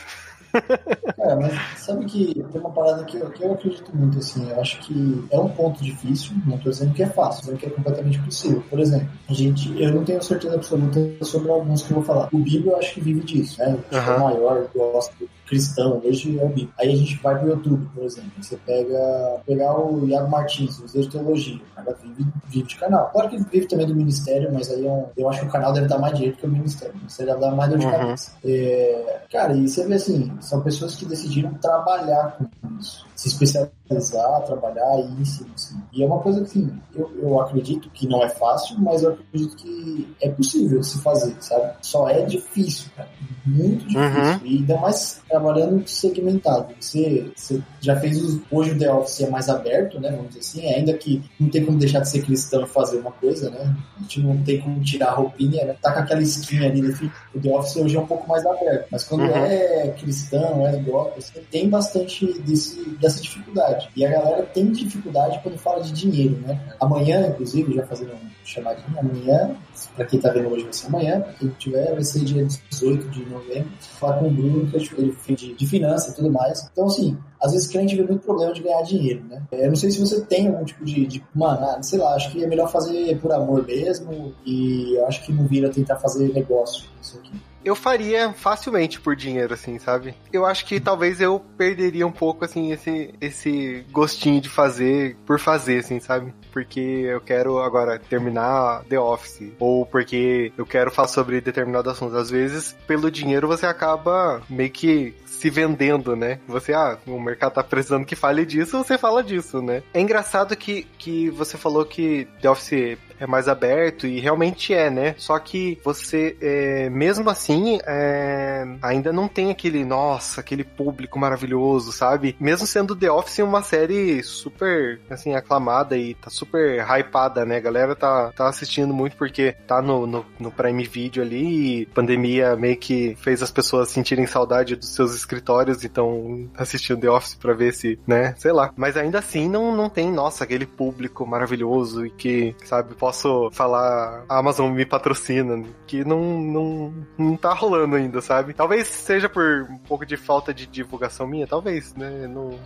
[SPEAKER 2] Cara, mas sabe que tem uma parada que eu, que eu acredito muito, assim, eu acho que é um ponto difícil, não tô dizendo que é fácil, dizendo que é completamente possível. Por exemplo, a gente, eu não tenho certeza absoluta sobre alguns que eu vou falar. O Bíblia eu acho que vive disso, né? O uhum. maior, gosto cristão, hoje é o Bíblia. Aí a gente vai pro YouTube, por exemplo. Você pega pegar o Iago Martins, o de Teologia. O cara vive, vive de canal. Claro que ele vive também do ministério, mas aí é um, eu acho que o canal deve dar mais dinheiro que o ministério. O ministério deve dar mais dor de uhum. cabeça. É, cara, e você vê assim, são pessoas que decidiram trabalhar com isso se especializar, trabalhar e ensinar. Assim. E é uma coisa que assim, eu, eu acredito que não é fácil, mas eu acredito que é possível se fazer, sabe? Só é difícil, cara. Muito difícil. Uhum. E ainda mais trabalhando segmentado. Você, você já fez os, hoje o The Office é mais aberto, né? Vamos dizer assim, ainda que não tem como deixar de ser cristão e fazer uma coisa, né? A gente não tem como tirar a roupinha, né? Tá com aquela skin ali, né? o The Office hoje é um pouco mais aberto. Mas quando uhum. é cristão, é igual, você tem bastante desse, dessa essa dificuldade. E a galera tem dificuldade quando fala de dinheiro, né? Amanhã, inclusive, já fazendo um chamadinho, amanhã, para quem tá vendo hoje vai ser amanhã, quem tiver, vai ser dia 18 de novembro, falar com o Bruno, que ele de, de finanças e tudo mais. Então, assim, às vezes crente vê muito problema de ganhar dinheiro, né? Eu não sei se você tem algum tipo de, de mano, ah, sei lá, acho que é melhor fazer por amor mesmo e eu acho que não vira tentar fazer negócio isso aqui
[SPEAKER 3] eu faria facilmente por dinheiro, assim, sabe? Eu acho que talvez eu perderia um pouco, assim, esse, esse gostinho de fazer por fazer, assim, sabe? Porque eu quero agora terminar The Office, ou porque eu quero falar sobre determinado assunto. Às vezes, pelo dinheiro, você acaba meio que se vendendo, né? Você, ah, o mercado tá precisando que fale disso, você fala disso, né? É engraçado que, que você falou que The Office é mais aberto e realmente é, né? Só que você, é, mesmo assim, é, ainda não tem aquele, nossa, aquele público maravilhoso, sabe? Mesmo sendo The Office uma série super, assim, aclamada e tá super hypada, né? A galera tá, tá assistindo muito porque tá no, no, no Prime Video ali e pandemia meio que fez as pessoas sentirem saudade dos seus escritórios e estão assistindo The Office pra ver se, né? Sei lá. Mas ainda assim não, não tem, nossa, aquele público maravilhoso e que, sabe, posso falar, a Amazon me patrocina, que não, não, não tá rolando ainda, sabe? Talvez seja por um pouco de falta de divulgação minha, talvez, né? Não,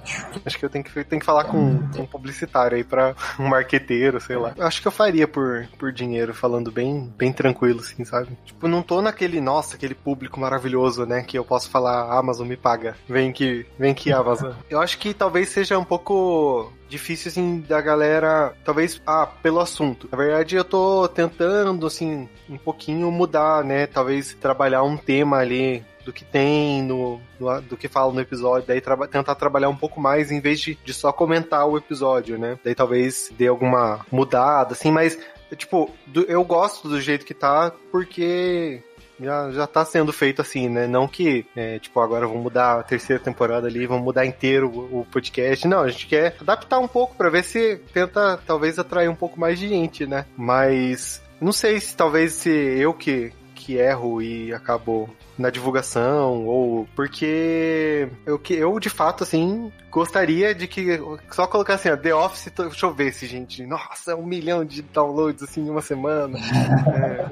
[SPEAKER 3] acho que eu tenho que, tenho que falar com um publicitário aí pra um marqueteiro, sei lá. Acho que eu faria por, por dinheiro, falando bem, bem tranquilo, assim, sabe? Tipo, não tô naquele, nossa, aquele público maravilhoso, né? Que eu posso falar, a Amazon me paga. Vem que, vem que Amazon. Eu acho que talvez seja um pouco difícil, assim, da galera, talvez, ah, pelo assunto. Na verdade, eu tô tentando, assim, um pouquinho mudar, né? Talvez trabalhar um tema ali do que tem no, no, do que fala no episódio, daí tra tentar trabalhar um pouco mais em vez de, de só comentar o episódio, né? Daí talvez dê alguma mudada, assim, mas tipo, eu gosto do jeito que tá, porque já, já tá sendo feito assim, né? Não que, é, tipo, agora vamos mudar a terceira temporada ali, vamos mudar inteiro o, o podcast. Não, a gente quer adaptar um pouco para ver se tenta, talvez, atrair um pouco mais de gente, né? Mas não sei se talvez se eu que, que erro e acabo na divulgação, ou porque eu, que eu de fato, assim, gostaria de que só colocar assim, ó, The Office, deixa eu ver se gente, nossa, um milhão de downloads assim em uma semana. é.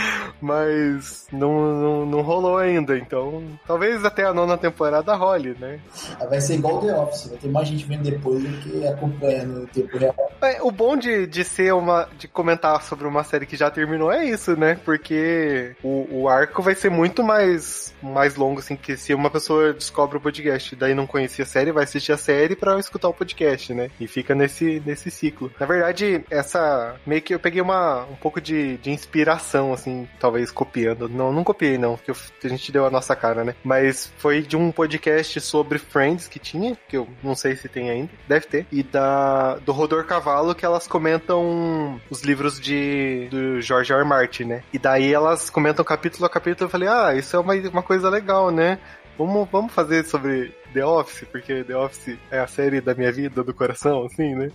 [SPEAKER 3] Mas não, não, não rolou ainda, então talvez até a nona temporada role, né?
[SPEAKER 2] Ah, vai ser igual The Office, vai ter mais gente vendo depois do que acompanhando o tempo real.
[SPEAKER 3] É, o bom de, de ser uma. de comentar sobre uma série que já terminou é isso, né? Porque o, o arco vai ser muito mais, mais longo, assim, que se uma pessoa descobre o podcast, daí não conhecia a série, vai assistir a série para escutar o podcast, né? E fica nesse, nesse ciclo. Na verdade, essa. meio que eu peguei uma, um pouco de, de inspiração, assim, talvez copiando. Não, não copiei, não, porque a gente deu a nossa cara, né? Mas foi de um podcast sobre Friends que tinha, que eu não sei se tem ainda, deve ter, e da do Rodor Cavalo, que elas comentam os livros de do George R. R. Martin, né? E daí elas comentam capítulo a capítulo capítulo eu falei, ah, isso é uma, uma coisa legal, né? Vamos, vamos fazer sobre The Office, porque The Office é a série da minha vida, do coração, assim, né?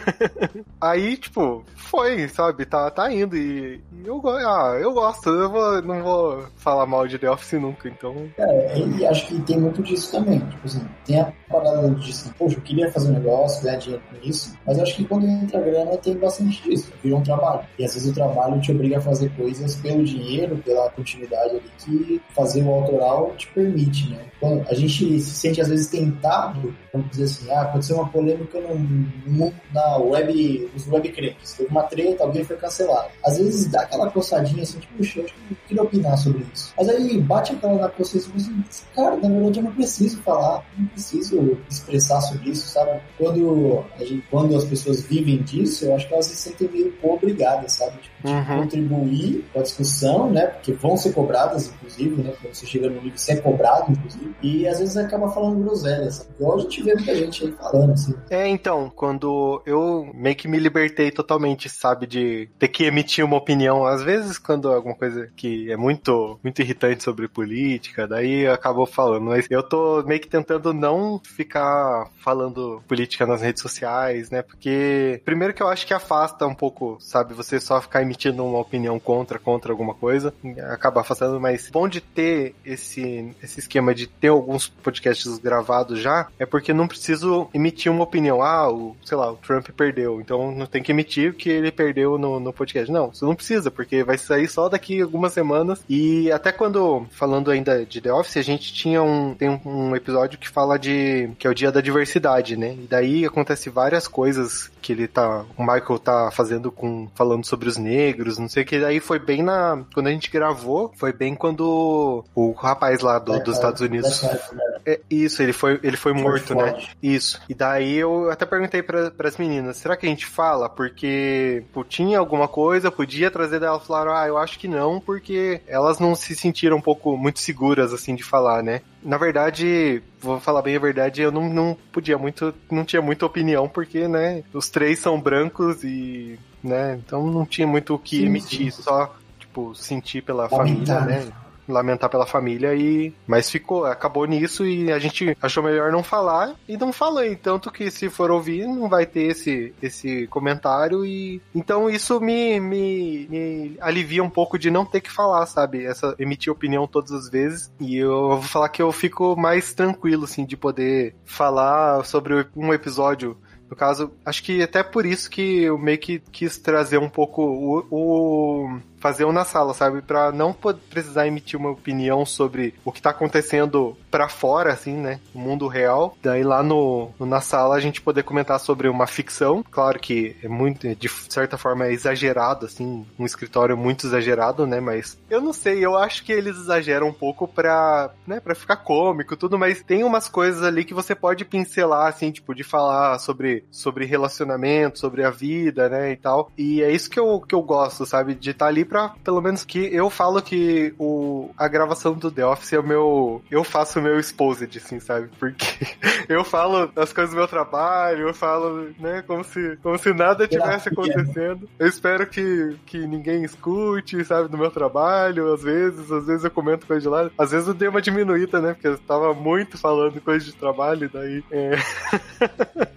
[SPEAKER 3] Aí, tipo, foi, sabe? Tá, tá indo e, e eu, ah, eu gosto, eu vou, não vou falar mal de The Office nunca, então...
[SPEAKER 2] É, e acho que tem muito disso também, tipo assim, tem a parada de assim, poxa, eu queria fazer um negócio, ganhar dinheiro com isso, mas acho que quando entra grana tem bastante disso, vira um trabalho. E às vezes o trabalho te obriga a fazer coisas pelo dinheiro, pela continuidade ali, que fazer o autoral te permite, né? Então, a gente sente às vezes tentado, vamos dizer assim, ah, aconteceu uma polêmica no, na web, nos webcrentes, teve uma treta, alguém foi cancelado. Às vezes dá aquela coçadinha assim, tipo, puxa, eu queria opinar sobre isso. Mas aí bate aquela na consciência e assim, cara, na verdade eu não preciso falar, não preciso expressar sobre isso, sabe? Quando, gente, quando as pessoas vivem disso, eu acho que elas se sentem meio obrigadas, sabe? Uhum. contribuir com a discussão, né? Porque vão ser cobradas, inclusive, né? Quando você chega no nível, você é cobrado, inclusive. E às vezes acaba falando groselhas. Igual a gente vê muita gente aí falando, assim.
[SPEAKER 3] É, então, quando eu meio que me libertei totalmente, sabe, de ter que emitir uma opinião, às vezes quando é alguma coisa que é muito, muito irritante sobre política, daí acabou falando. Mas eu tô meio que tentando não ficar falando política nas redes sociais, né? Porque, primeiro que eu acho que afasta um pouco, sabe, você só ficar emitindo uma opinião contra, contra alguma coisa, acaba afastando, mas bom de ter esse, esse esquema de ter alguns podcasts gravados já, é porque não preciso emitir uma opinião, ah, o, sei lá, o Trump perdeu, então não tem que emitir o que ele perdeu no, no podcast. Não, você não precisa, porque vai sair só daqui algumas semanas, e até quando, falando ainda de The Office, a gente tinha um, tem um, episódio que fala de, que é o dia da diversidade, né, e daí acontece várias coisas que ele tá, o Michael tá fazendo com, falando sobre os negros, não sei o que, daí foi bem na, quando a gente gravou, foi bem quando o rapaz lá do, dos Estados Unidos. É, isso, ele foi, ele foi morto, né? Isso. E daí eu até perguntei para as meninas, será que a gente fala? Porque pô, tinha alguma coisa, podia trazer dela, falaram, ah, eu acho que não, porque elas não se sentiram um pouco muito seguras, assim, de falar, né? Na verdade, vou falar bem a verdade, eu não, não podia muito, não tinha muita opinião, porque, né, os três são brancos e, né, então não tinha muito o que emitir, sim. só, tipo, sentir pela família, né? Lamentar pela família e mas ficou, acabou nisso e a gente achou melhor não falar e não falei, tanto que se for ouvir não vai ter esse esse comentário e então isso me, me, me alivia um pouco de não ter que falar, sabe? Essa emitir opinião todas as vezes. E eu vou falar que eu fico mais tranquilo assim de poder falar sobre um episódio. No caso, acho que até por isso que eu meio que quis trazer um pouco o, o fazer um na sala, sabe? Pra não precisar emitir uma opinião sobre o que tá acontecendo para fora, assim, né? O mundo real. Daí lá no, no, na sala a gente poder comentar sobre uma ficção. Claro que é muito, de certa forma, é exagerado, assim, um escritório muito exagerado, né? Mas eu não sei, eu acho que eles exageram um pouco pra, né, pra ficar cômico tudo, mas tem umas coisas ali que você pode pincelar, assim, tipo, de falar sobre, sobre relacionamento, sobre a vida, né, e tal. E é isso que eu, que eu gosto, sabe? De estar tá ali pra, pelo menos que eu falo que o, a gravação do The Office é o meu. Eu faço o meu exposed, assim, sabe? Porque eu falo das coisas do meu trabalho, eu falo, né, como se, como se nada tivesse acontecendo. Eu espero que, que ninguém escute, sabe, do meu trabalho, às vezes, às vezes eu comento coisa de lá. Às vezes eu dei uma diminuída, né? Porque eu tava muito falando coisa de trabalho, daí. É.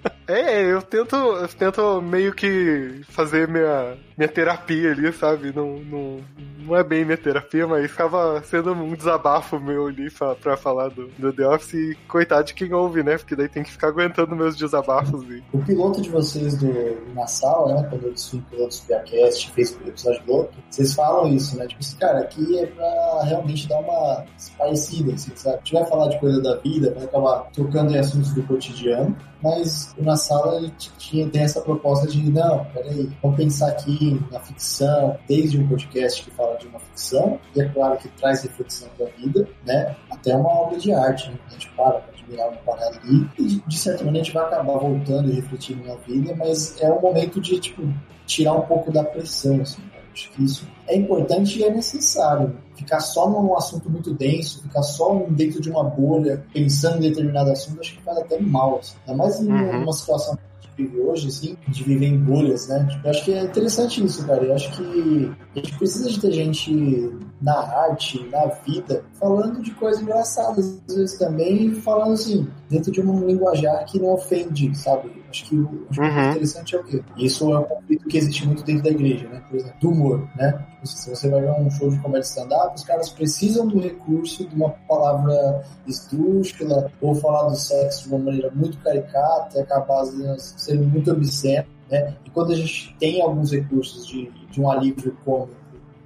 [SPEAKER 3] É, eu tento, eu tento meio que fazer minha, minha terapia ali, sabe? Não, não, não é bem minha terapia, mas ficava sendo um desabafo meu ali pra, pra falar do, do The Office e coitado de quem ouve, né? Porque daí tem que ficar aguentando meus desabafos. E...
[SPEAKER 2] O piloto de vocês do, na sala, né? Quando eu disse o piloto do Piacast, fez o episódio piloto, vocês falam isso, né? Tipo assim, cara, aqui é pra realmente dar uma parecida, assim, sabe? A gente vai falar de coisa da vida, vai acabar tocando em assuntos do cotidiano, mas na sala tinha, tem essa proposta de, não, peraí, vamos pensar aqui na ficção, desde um podcast que fala de uma ficção, e é claro que traz reflexão da vida, né, até uma obra de arte, né? a gente para para admirar uma parada ali, e de, de certa maneira a gente vai acabar voltando e refletindo na vida, mas é um momento de, tipo, tirar um pouco da pressão, assim, Acho que isso é importante e é necessário. Ficar só num assunto muito denso, ficar só dentro de uma bolha, pensando em determinado assunto, acho que faz até mal. Assim. Ainda mais em uhum. uma situação vive hoje, assim, de viver em bolhas, né? Eu acho que é interessante isso, cara. Eu acho que a gente precisa de ter gente na arte, na vida, falando de coisas engraçadas, às vezes também, falando assim, dentro de um linguajar que não ofende, sabe? Acho que o, acho uhum. interessante é o quê? Isso é um conflito que existe muito dentro da igreja, né? Por exemplo, do humor, né? Se você vai ver um show de comédia stand-up, os caras precisam do recurso de uma palavra esdrúxula ou falar do sexo de uma maneira muito caricata, capaz de ser muito obsceno, né? E quando a gente tem alguns recursos de, de um alívio cômico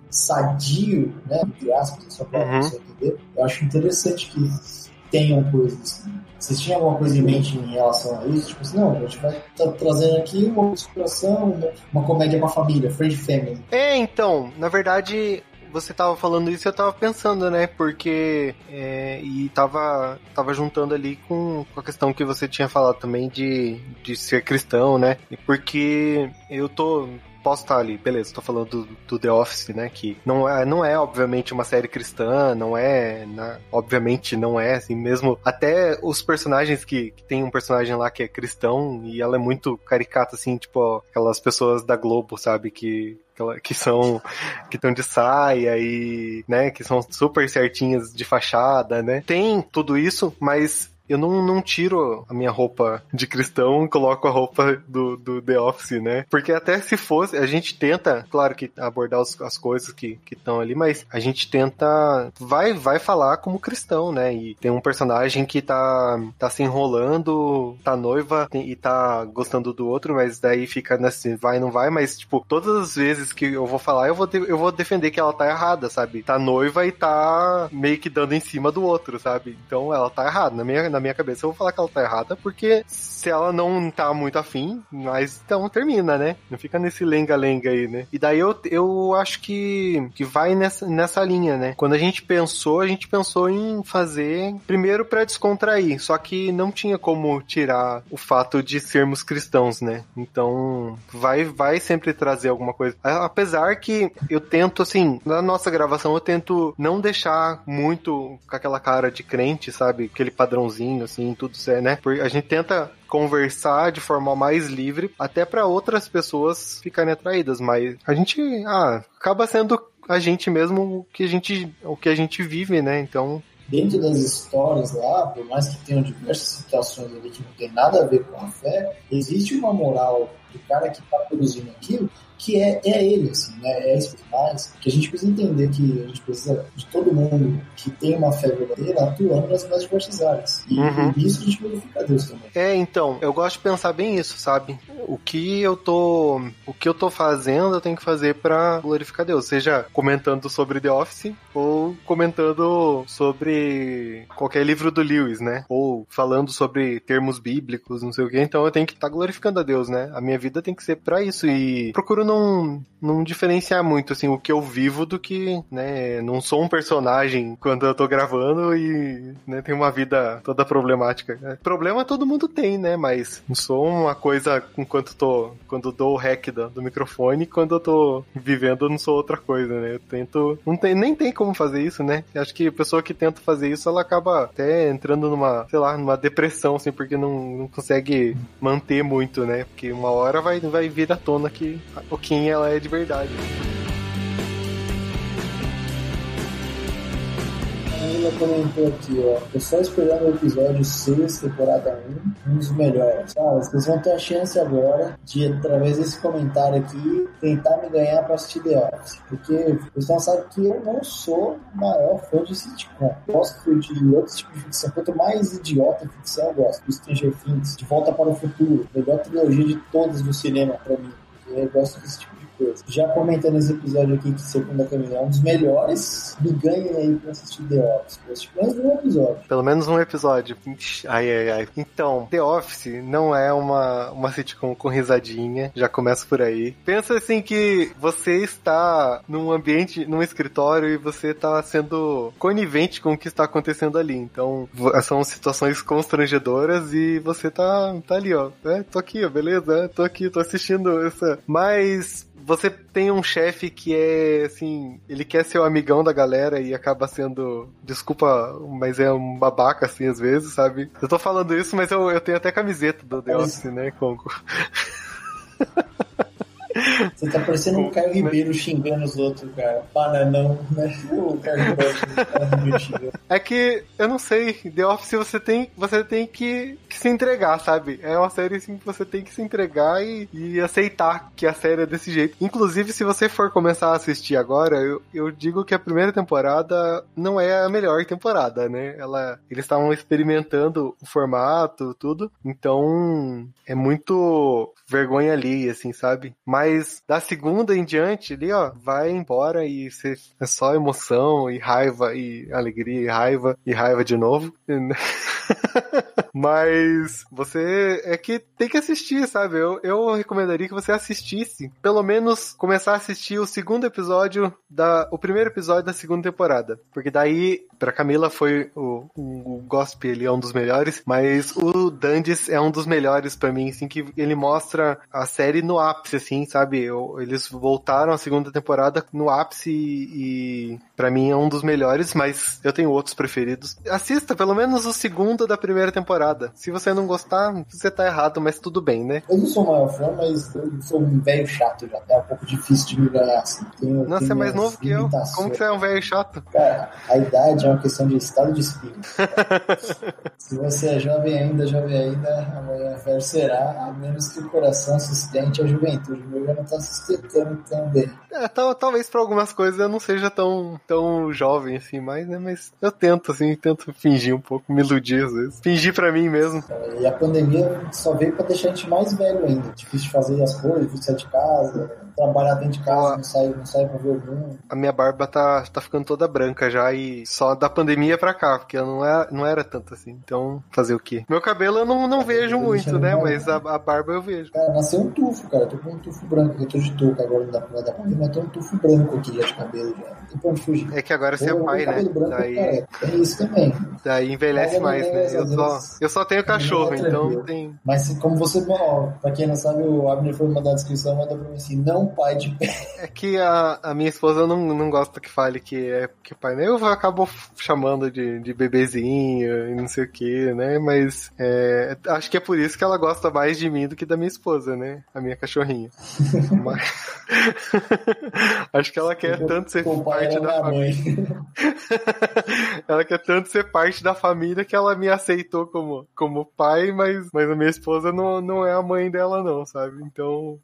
[SPEAKER 2] sadio, né? Entre aspas, só para uhum. você entender, eu acho interessante que tenham coisas. Vocês tinham alguma coisa em mente em relação a isso? Tipo assim, não, a gente vai estar tá trazendo aqui uma inspiração, uma, uma comédia com a família, Friend Family.
[SPEAKER 3] É, então, na verdade, você tava falando isso, eu tava pensando, né? Porque. É, e tava, tava juntando ali com, com a questão que você tinha falado também de, de ser cristão, né? Porque eu tô posso estar ali, beleza, tô falando do, do, The Office, né, que não é, não é obviamente uma série cristã, não é, obviamente não é, assim, mesmo. Até os personagens que, que tem um personagem lá que é cristão e ela é muito caricata, assim, tipo, aquelas pessoas da Globo, sabe, que que são que estão de saia e né que são super certinhas de fachada né. Tem tudo isso mas eu não, não tiro a minha roupa de cristão coloco a roupa do, do The Office, né? Porque até se fosse, a gente tenta, claro que abordar os, as coisas que estão ali, mas a gente tenta, vai, vai falar como cristão, né? E tem um personagem que tá, tá se enrolando, tá noiva e tá gostando do outro, mas daí fica assim, vai, não vai, mas tipo, todas as vezes que eu vou falar, eu vou, eu vou defender que ela tá errada, sabe? Tá noiva e tá meio que dando em cima do outro, sabe? Então ela tá errada. Na minha, na minha cabeça eu vou falar que ela tá errada, porque se ela não tá muito afim, mas então termina, né? Não fica nesse lenga-lenga aí, né? E daí eu, eu acho que, que vai nessa, nessa linha, né? Quando a gente pensou, a gente pensou em fazer primeiro para descontrair, só que não tinha como tirar o fato de sermos cristãos, né? Então vai, vai sempre trazer alguma coisa. Apesar que eu tento, assim, na nossa gravação eu tento não deixar muito com aquela cara de crente, sabe? Aquele padrãozinho, assim, tudo certo, né? Porque a gente tenta conversar de forma mais livre, até para outras pessoas ficarem atraídas, mas a gente ah, acaba sendo a gente mesmo o que a gente o que a gente vive, né? Então
[SPEAKER 2] dentro das histórias lá, por mais que tenham diversas situações ali que não tem nada a ver com a fé, existe uma moral do cara que está produzindo aquilo que é, é ele, assim, né? É isso mais. Que a gente precisa entender que a gente precisa de todo mundo que tem uma fé verdadeira atuando nas mais diversas áreas. E, uhum. isso a gente glorifica a Deus também.
[SPEAKER 3] É, então, eu gosto de pensar bem isso, sabe? O que eu tô. O que eu tô fazendo, eu tenho que fazer para glorificar Deus. Seja comentando sobre The Office ou comentando sobre qualquer livro do Lewis, né? Ou falando sobre termos bíblicos, não sei o quê. Então eu tenho que estar tá glorificando a Deus, né? A minha vida tem que ser para isso. E procuro não, não diferenciar muito, assim, o que eu vivo do que, né, não sou um personagem quando eu tô gravando e, né, tenho uma vida toda problemática. É, problema todo mundo tem, né, mas não sou uma coisa enquanto tô, quando dou o hack do, do microfone, quando eu tô vivendo eu não sou outra coisa, né, eu tento, não tem, nem tem como fazer isso, né, acho que a pessoa que tenta fazer isso, ela acaba até entrando numa, sei lá, numa depressão, assim, porque não, não consegue manter muito, né, porque uma hora vai, vai vir à tona que o quem ela é de verdade.
[SPEAKER 2] Camila comentou aqui, ó. Tô só esperando o episódio 6, temporada 1, um dos melhores. Ah, vocês vão ter a chance agora de, através desse comentário aqui, tentar me ganhar pra assistir The Office. Porque vocês não sabem que eu não sou o maior fã de sitcom. Gosto de outros tipos de ficção. Quanto mais idiota a ficção, eu gosto. Do Stranger Things, De Volta para o Futuro. Melhor trilogia de todas do cinema pra mim. Eu gosto desse tipo Já comentando esse episódio aqui, que segundo a Camila é um dos melhores, me ganhem aí pra assistir The Office. Pelo menos um episódio.
[SPEAKER 3] Pelo menos um episódio. Ai, ai, ai. Então, The Office não é uma, uma sitcom com risadinha, já começa por aí. Pensa assim que você está num ambiente, num escritório e você está sendo conivente com o que está acontecendo ali. Então, são situações constrangedoras e você tá, tá ali, ó. É, tô aqui, beleza? É, tô aqui, tô assistindo essa. Mas você tem um chefe que é, assim, ele quer ser o amigão da galera e acaba sendo, desculpa, mas é um babaca, assim, às vezes, sabe? Eu tô falando isso, mas eu, eu tenho até camiseta do The Office, né, Conco?
[SPEAKER 2] Você tá parecendo um Caio Ribeiro xingando os outros, cara. Bananão, né? O Caio
[SPEAKER 3] Ribeiro É que, eu não sei, The Office você tem, você tem que, que, se entregar, sabe? É uma série assim que você tem que se entregar e, e, aceitar que a série é desse jeito. Inclusive, se você for começar a assistir agora, eu, eu digo que a primeira temporada não é a melhor temporada, né? Ela, eles estavam experimentando o formato, tudo. Então, é muito vergonha ali, assim, sabe? Mas da segunda em diante, ali, ó, vai embora e é só emoção e raiva e alegria e raiva e raiva de novo. Mas você é que tem que assistir, sabe? Eu, eu recomendaria que você assistisse, pelo menos começar a assistir o segundo episódio da. o primeiro episódio da segunda temporada. Porque daí, pra Camila foi o, o, o ele é um dos melhores, mas o Dandes é um dos melhores para mim, assim, que ele mostra a série no ápice, assim, sabe? Eu, eles voltaram a segunda temporada no ápice e para mim é um dos melhores, mas eu tenho outros preferidos. Assista pelo menos o segundo da primeira temporada. Se você não gostar, você tá errado, mas tudo bem, né?
[SPEAKER 2] Eu não sou o maior fã, mas eu sou um velho chato já. É um pouco difícil de me ganhar assim. Tenho,
[SPEAKER 3] Nossa,
[SPEAKER 2] tenho
[SPEAKER 3] você é mais novo que eu. Como que você é um velho chato?
[SPEAKER 2] Cara, a idade é uma questão de estado de espírito. Se você é jovem ainda, jovem ainda, amanhã velho será, a menos que o coração sustente a juventude. O meu já não tá sustentando tão bem.
[SPEAKER 3] É, tal, talvez pra algumas coisas eu não seja tão, tão jovem assim mais, né? Mas eu tento, assim, tento fingir um pouco, me iludir às vezes. Fingir pra mim mesmo.
[SPEAKER 2] E a pandemia só veio pra deixar a gente mais velho ainda. Difícil de fazer as coisas, difícil de sair de casa, trabalhar dentro de casa, não sai, não sai pra ver o mundo.
[SPEAKER 3] A minha barba tá, tá ficando toda branca já e só da pandemia pra cá, porque eu não era, não era tanto assim. Então, fazer o quê? Meu cabelo eu não, não vejo
[SPEAKER 2] eu
[SPEAKER 3] muito, né? Mas a, a barba eu vejo.
[SPEAKER 2] Cara, nasceu um tufo, cara. Eu tô com um tufo branco. Eu tô de touca agora, não dá pra dar pandemia, mas eu tô um tufo branco aqui já de cabelo já. Tem pra onde fugir.
[SPEAKER 3] É que agora você é pai, né?
[SPEAKER 2] branco,
[SPEAKER 3] Daí.
[SPEAKER 2] É isso também.
[SPEAKER 3] daí envelhece
[SPEAKER 2] eu
[SPEAKER 3] mais, né? Eu só, eu só tenho cachorro,
[SPEAKER 2] é
[SPEAKER 3] então tem.
[SPEAKER 2] Mas como você, ó, pra quem não sabe, o Abner foi mandar a descrição, manda pra mim assim, não pai de pé.
[SPEAKER 3] É que a, a minha esposa não, não gosta que fale que é que pai, né? Eu acabo chamando de, de bebezinho e não sei o que, né? Mas é, acho que é por isso que ela gosta mais de mim do que da minha esposa, né? A minha cachorrinha. Mas- acho que ela quer tanto ser parte
[SPEAKER 2] era
[SPEAKER 3] da família. ela quer tanto ser parte da família que ela me aceitou como, como pai, mas, mas a minha esposa não, não é a mãe dela, não, sabe? Então.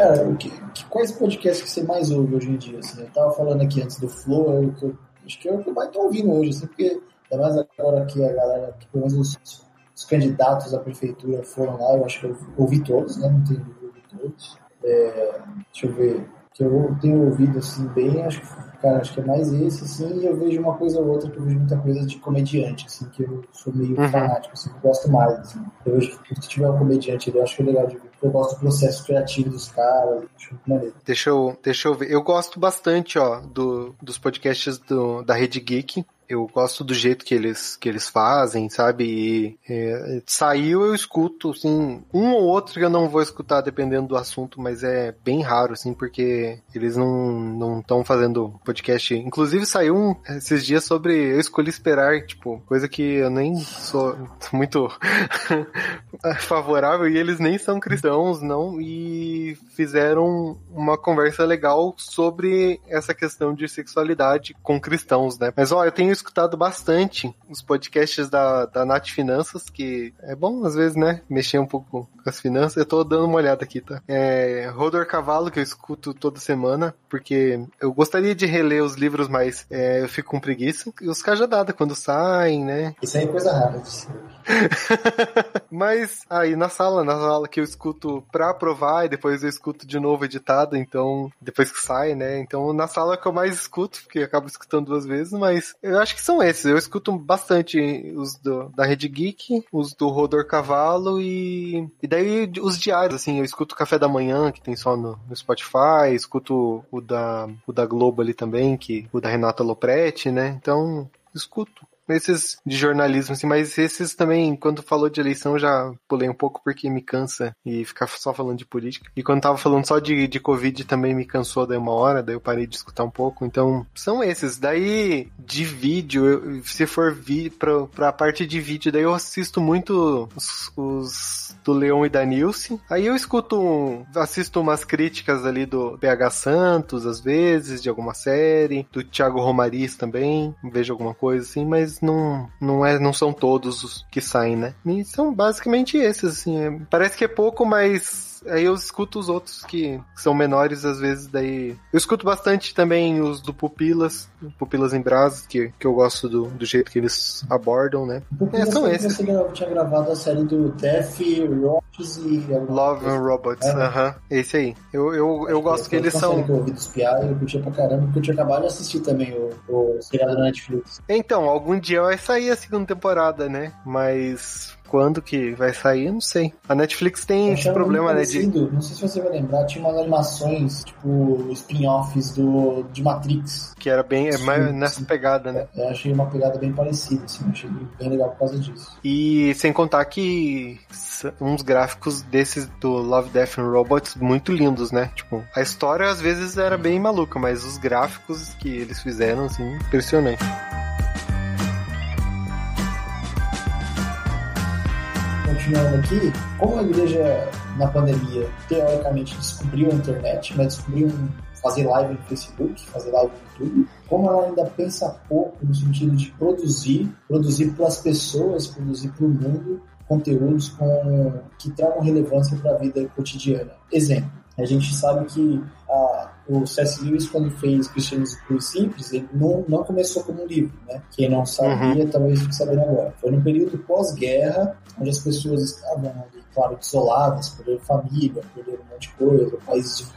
[SPEAKER 2] Cara, o que, que- quais podcasts que você mais ouve hoje em dia? Assim? Eu tava falando aqui antes do Flow, é que eu- acho que é o que eu mais tô ouvindo hoje, assim, porque ainda mais agora que a galera, que pelo menos os, os candidatos à prefeitura foram lá, eu acho que eu ouvi todos, né? Não tenho ouvi todos. É, deixa eu ver. Que eu tenho ouvido assim bem, acho que, cara, acho que é mais esse, assim, e eu vejo uma coisa ou outra, que eu vejo muita coisa de comediante, assim, que eu sou meio
[SPEAKER 3] Uhum.
[SPEAKER 2] fanático, assim, eu gosto mais, assim. Eu vejo que se tiver um comediante ali, eu acho que é legal de ver. Eu gosto do processo criativo dos caras, acho muito maneiro.
[SPEAKER 3] Deixa eu, deixa eu ver. Eu gosto bastante, ó, do, dos podcasts do, da Rede Geek. Eu gosto do jeito que eles, que eles fazem, sabe? E, é, saiu, eu escuto, assim, um ou outro que eu não vou escutar dependendo do assunto, mas é bem raro, assim, porque eles não estão fazendo podcast. Inclusive saiu um esses dias sobre eu escolhi esperar, tipo, coisa que eu nem sou muito favorável e eles nem são cristãos, não, e fizeram uma conversa legal sobre essa questão de sexualidade com cristãos, né? Mas ó, eu tenho escutado bastante os podcasts da, da Nath Finanças, que é bom às vezes, né? Mexer um pouco com as finanças. Eu tô dando uma olhada aqui, tá? É Rodor Cavalo, que eu escuto toda semana, porque eu gostaria de reler os livros, mas é, eu fico com preguiça. E os Cajadada, quando saem, né?
[SPEAKER 2] Isso aí é coisa rara de ser.
[SPEAKER 3] Mas aí na sala, na sala que eu escuto pra aprovar e depois eu escuto de novo editado, então depois que sai, né? Então na sala que eu mais escuto, porque eu acabo escutando duas vezes, mas eu acho que são esses. Eu escuto bastante os do, da Rede Geek, os do Rodor Cavalo e, e daí os diários, assim, eu escuto Café da Manhã, que tem só no, no Spotify, escuto o da, o da Globo ali também, que o da Renata Lopretti, né? Então, escuto esses de jornalismo, assim, mas esses também, quando falou de eleição, já pulei um pouco porque me cansa e ficar só falando de política. E quando tava falando só de, de Covid também me cansou daí uma hora, daí eu parei de escutar um pouco. Então, são esses. Daí, de vídeo, eu- se for vi, pra, pra parte de vídeo, daí eu assisto muito os, os do Leon e da Nilce. Aí eu escuto, um- assisto umas críticas ali do PH Santos, às vezes, de alguma série, do Thiago Romariz também, vejo alguma coisa assim, mas não, não, é, não são todos os que saem, né? E são basicamente esses, assim. é- parece que é pouco, mas aí eu escuto os outros que são menores, às vezes, daí. Eu escuto bastante também os do Pupilas, Pupilas em Brasas, que, que eu gosto do, do jeito que eles abordam, né? É, são esses.
[SPEAKER 2] Você tinha gravado a série do Death, Rocks e...
[SPEAKER 3] Love and Robots,
[SPEAKER 2] É.
[SPEAKER 3] aham. Esse aí. Eu, eu, eu gosto que
[SPEAKER 2] Foi
[SPEAKER 3] eles são.
[SPEAKER 2] que eu ouvi dos piá eu curtia pra caramba, porque eu tinha acabado de assistir também o, o seriado da Netflix.
[SPEAKER 3] Então, algum dia vai sair a segunda temporada, né? Mas quando que vai sair, não sei. A Netflix tem esse problema, né? De...
[SPEAKER 2] Não sei se você vai lembrar, tinha umas animações, tipo, spin-offs do, de Matrix.
[SPEAKER 3] Que era bem é mais nessa pegada, né?
[SPEAKER 2] Eu achei uma pegada bem parecida, assim, achei bem legal por causa disso.
[SPEAKER 3] E sem contar que uns gráficos desses do Love, Death and Robots muito lindos, né? Tipo, a história às vezes era bem maluca, mas os gráficos que eles fizeram, assim, impressionante.
[SPEAKER 2] Aqui, como a igreja na pandemia teoricamente descobriu a internet, mas descobriu fazer live no Facebook, fazer live no YouTube, como ela ainda pensa pouco no sentido de produzir, produzir para as pessoas, produzir para o mundo conteúdos com, que tragam relevância para a vida cotidiana. Exemplo, a gente sabe que o C.S. Lewis, quando fez Cristianismo Puro e Simples, ele não, não começou como um livro, né? Quem não sabia, uhum. talvez fique sabendo agora. Foi no período pós-guerra, onde as pessoas estavam claro, isoladas, perderam família, perderam um monte de coisa, o país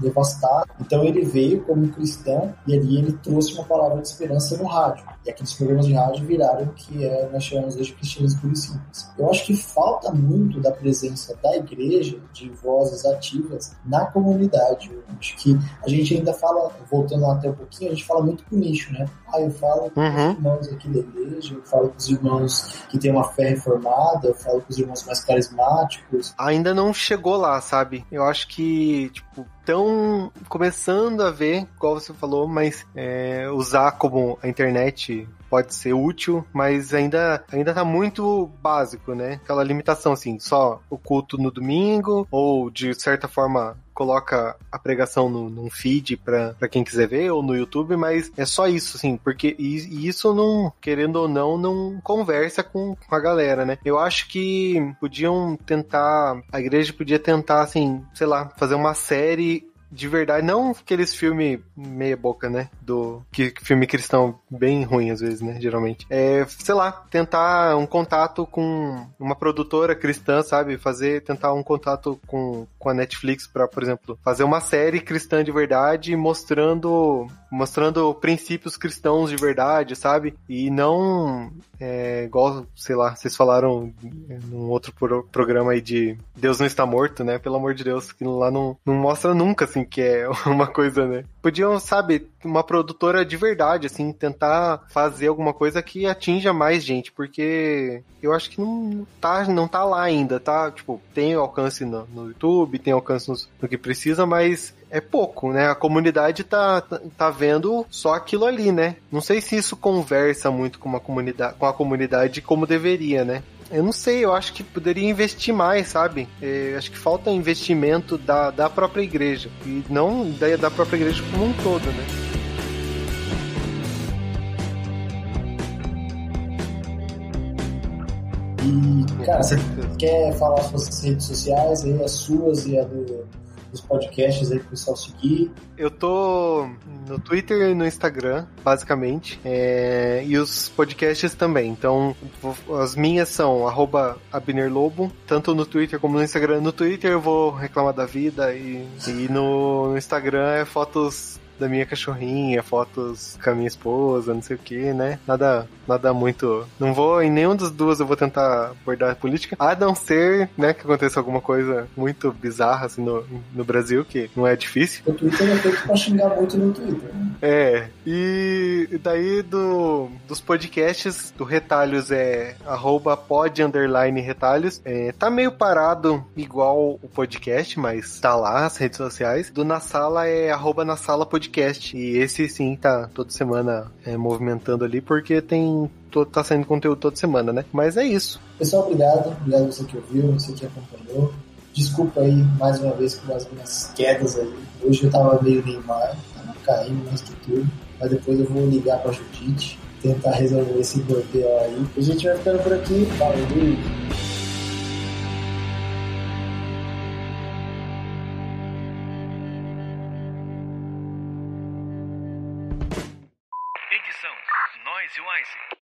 [SPEAKER 2] devastado. Então ele veio como cristão e ali ele trouxe uma palavra de esperança no rádio. E aqueles programas de rádio viraram o que é, nós chamamos hoje de cristianismo puro e simples. Eu acho que falta muito da presença da igreja, de vozes ativas na comunidade. Acho que a gente ainda fala, voltando lá até um pouquinho, a gente fala muito com nicho, né? Ah, eu falo com uhum. os irmãos aqui da igreja, eu falo com os irmãos que têm uma fé reformada, eu falo com os irmãos mais carismáticos.
[SPEAKER 3] Ainda não chegou lá, sabe? Eu acho que, tipo, estão começando a ver, igual você falou, mas é, usar como a internet pode ser útil, mas ainda, ainda tá muito básico, né? Aquela limitação, assim, só o culto no domingo, ou de certa forma coloca a pregação no, num feed pra quem quiser ver, ou no YouTube, mas é só isso, assim, porque e isso não, querendo ou não, não conversa com, com a galera, né? Eu acho que podiam tentar, a igreja podia tentar, assim, sei lá, fazer uma série de verdade, não aqueles filmes meia boca, né? Do que filme cristão bem ruim às vezes, né? Geralmente. É, sei lá, tentar um contato com uma produtora cristã, sabe? Fazer, tentar um contato com, com a Netflix para, por exemplo, fazer uma série cristã de verdade mostrando mostrando princípios cristãos de verdade, sabe? E não é, igual, sei lá, vocês falaram num outro pro programa aí de Deus não está morto, né? Pelo amor de Deus, que lá não, não mostra nunca, assim, que é uma coisa, né? Podiam, sabe, uma produtora de verdade, assim, tentar fazer alguma coisa que atinja mais gente, porque eu acho que não tá, não tá lá ainda, tá? Tipo, tem alcance no, no YouTube, tem alcance no, que precisa, mas é pouco, né? A comunidade tá, tá, tá vendo só aquilo ali, né? Não sei se isso conversa muito com, uma comunidade, com a comunidade como deveria, né? Eu não sei, eu acho que poderia investir mais, sabe? É, acho que falta investimento da, da própria igreja. E não da, da própria igreja como um todo, né?
[SPEAKER 2] E, cara, você quer falar suas redes sociais aí, as suas e a do, dos podcasts aí pro pessoal seguir?
[SPEAKER 3] Eu tô no Twitter e no Instagram, basicamente, é, e os podcasts também. Então, as minhas são @abnerlobo, tanto no Twitter como no Instagram. No Twitter eu vou reclamar da vida e, e no Instagram é fotos da minha cachorrinha, fotos com a minha esposa, não sei o que, né? Nada, nada muito. Não vou, em nenhum dos duas eu vou tentar abordar a política, a não ser, né, que aconteça alguma coisa muito bizarra assim no, no Brasil, que não é difícil.
[SPEAKER 2] O Twitter é feito pra xingar muito no Twitter, né?
[SPEAKER 3] É, e daí do, dos podcasts, do Retalhos é arroba pod underline retalhos. É, tá meio parado igual o podcast, mas tá lá as redes sociais. Do Na Sala é arroba na sala podcast podcast. E esse sim tá toda semana é, movimentando ali, porque tem. tá saindo conteúdo toda semana, né? Mas é isso.
[SPEAKER 2] Pessoal, obrigado. Obrigado você que ouviu, você que acompanhou. Desculpa aí mais uma vez pelas minhas quedas aí. Hoje eu tava meio Neymar, tava caindo mais que tudo. Mas depois eu vou ligar pra Judite, tentar resolver esse bloqueio aí. A gente vai ficando por aqui. Valeu!
[SPEAKER 1] noisy.